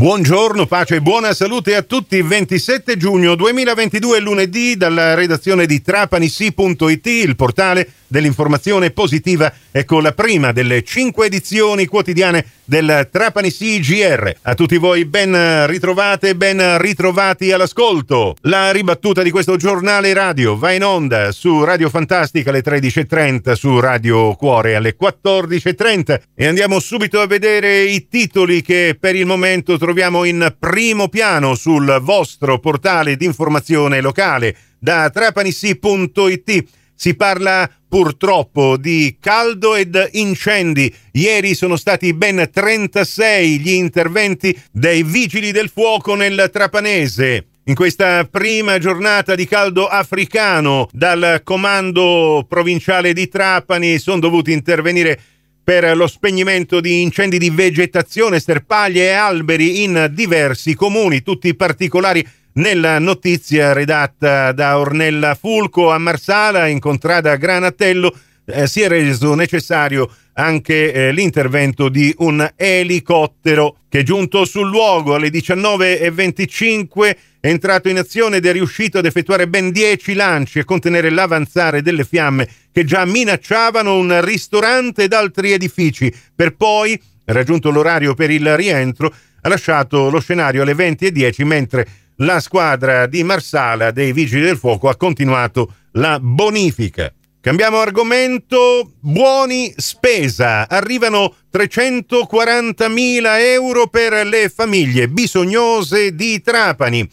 Buongiorno, pace e buona salute a tutti. 27 giugno 2022, lunedì, dalla redazione di trapanisi.it, il portale dell'informazione positiva, ecco la prima delle cinque edizioni quotidiane del Trapani CGR. A tutti voi ben ritrovate ben ritrovati all'ascolto. La ribattuta di questo giornale radio va in onda su Radio Fantastica alle 13.30, su Radio Cuore alle 14.30 e andiamo subito a vedere i titoli che per il momento troviamo in primo piano sul vostro portale di informazione locale da trapanisi.it si parla purtroppo di caldo ed incendi. Ieri sono stati ben 36 gli interventi dei vigili del fuoco nel Trapanese. In questa prima giornata di caldo africano dal comando provinciale di Trapani sono dovuti intervenire per lo spegnimento di incendi di vegetazione, sterpaglie e alberi in diversi comuni, tutti particolari nella notizia redatta da Ornella Fulco a Marsala, in contrada Granatello, eh, si è reso necessario anche eh, l'intervento di un elicottero che giunto sul luogo alle 19.25 è entrato in azione ed è riuscito ad effettuare ben 10 lanci e contenere l'avanzare delle fiamme che già minacciavano un ristorante ed altri edifici, per poi, raggiunto l'orario per il rientro, ha lasciato lo scenario alle 20.10 mentre la squadra di Marsala dei Vigili del Fuoco ha continuato la bonifica. Cambiamo argomento, buoni spesa. Arrivano 340.000 euro per le famiglie bisognose di Trapani.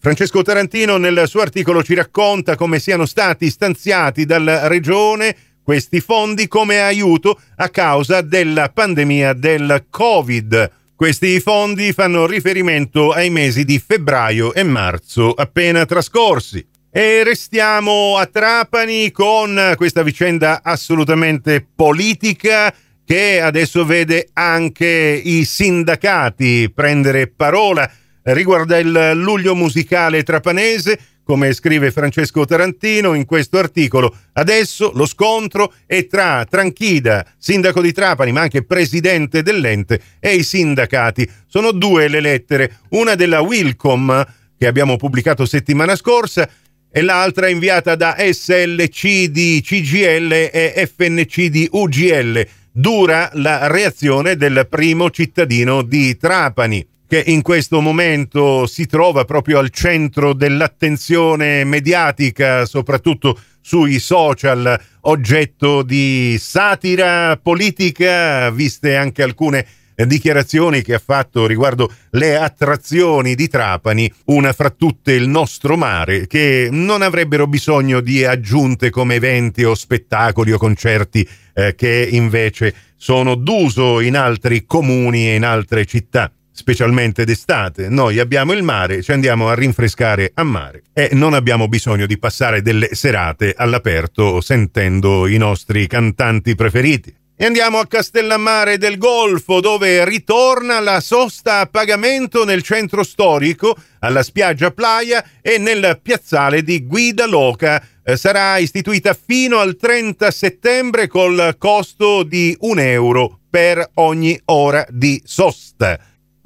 Francesco Tarantino nel suo articolo ci racconta come siano stati stanziati dalla regione questi fondi come aiuto a causa della pandemia del Covid. Questi fondi fanno riferimento ai mesi di febbraio e marzo appena trascorsi. E restiamo a Trapani con questa vicenda assolutamente politica che adesso vede anche i sindacati prendere parola. Riguarda il luglio musicale trapanese come scrive Francesco Tarantino in questo articolo, adesso lo scontro è tra Tranchida, sindaco di Trapani, ma anche presidente dell'ente, e i sindacati. Sono due le lettere, una della Wilcom, che abbiamo pubblicato settimana scorsa, e l'altra inviata da SLC di CGL e FNC di UGL. Dura la reazione del primo cittadino di Trapani che in questo momento si trova proprio al centro dell'attenzione mediatica, soprattutto sui social, oggetto di satira politica, viste anche alcune dichiarazioni che ha fatto riguardo le attrazioni di Trapani, una fra tutte il nostro mare, che non avrebbero bisogno di aggiunte come eventi o spettacoli o concerti eh, che invece sono d'uso in altri comuni e in altre città specialmente d'estate. Noi abbiamo il mare, ci andiamo a rinfrescare a mare e non abbiamo bisogno di passare delle serate all'aperto sentendo i nostri cantanti preferiti. E andiamo a Castellammare del Golfo, dove ritorna la sosta a pagamento nel centro storico, alla spiaggia Playa e nel piazzale di Guida Loca. Eh, sarà istituita fino al 30 settembre col costo di un euro per ogni ora di sosta.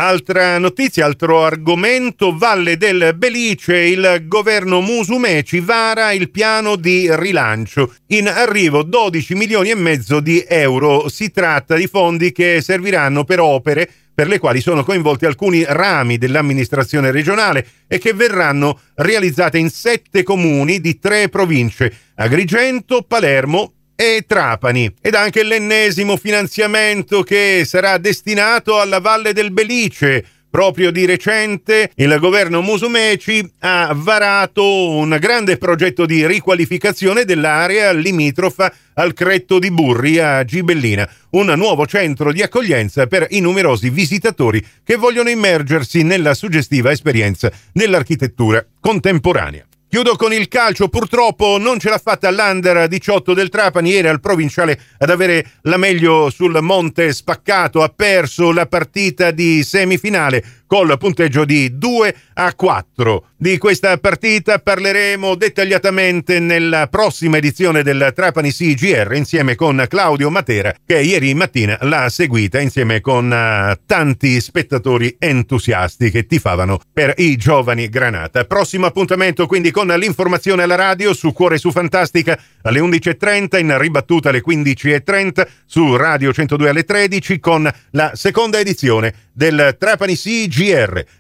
Altra notizia, altro argomento, Valle del Belice, il governo Musumeci vara il piano di rilancio. In arrivo 12 milioni e mezzo di euro. Si tratta di fondi che serviranno per opere per le quali sono coinvolti alcuni rami dell'amministrazione regionale e che verranno realizzate in sette comuni di tre province, Agrigento, Palermo, e Trapani ed anche l'ennesimo finanziamento che sarà destinato alla Valle del Belice. Proprio di recente il governo Musumeci ha varato un grande progetto di riqualificazione dell'area limitrofa al Cretto di Burri a Gibellina, un nuovo centro di accoglienza per i numerosi visitatori che vogliono immergersi nella suggestiva esperienza dell'architettura contemporanea. Chiudo con il calcio, purtroppo non ce l'ha fatta l'Under 18 del Trapani, ieri al provinciale ad avere la meglio sul monte spaccato, ha perso la partita di semifinale col punteggio di 2 a 4. di questa partita parleremo dettagliatamente nella prossima edizione del Trapani CGR insieme con Claudio Matera che ieri mattina l'ha seguita insieme con uh, tanti spettatori entusiasti che tifavano per i giovani Granata. Prossimo appuntamento quindi con l'informazione alla radio su Cuore su Fantastica alle 11.30, in ribattuta alle 15.30 su Radio 102 alle 13 con la seconda edizione del Trapani CGR.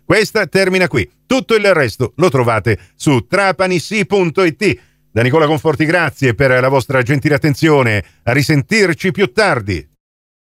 Questa termina qui. Tutto il resto lo trovate su trapanissi.it. Da Nicola Conforti grazie per la vostra gentile attenzione. A risentirci più tardi.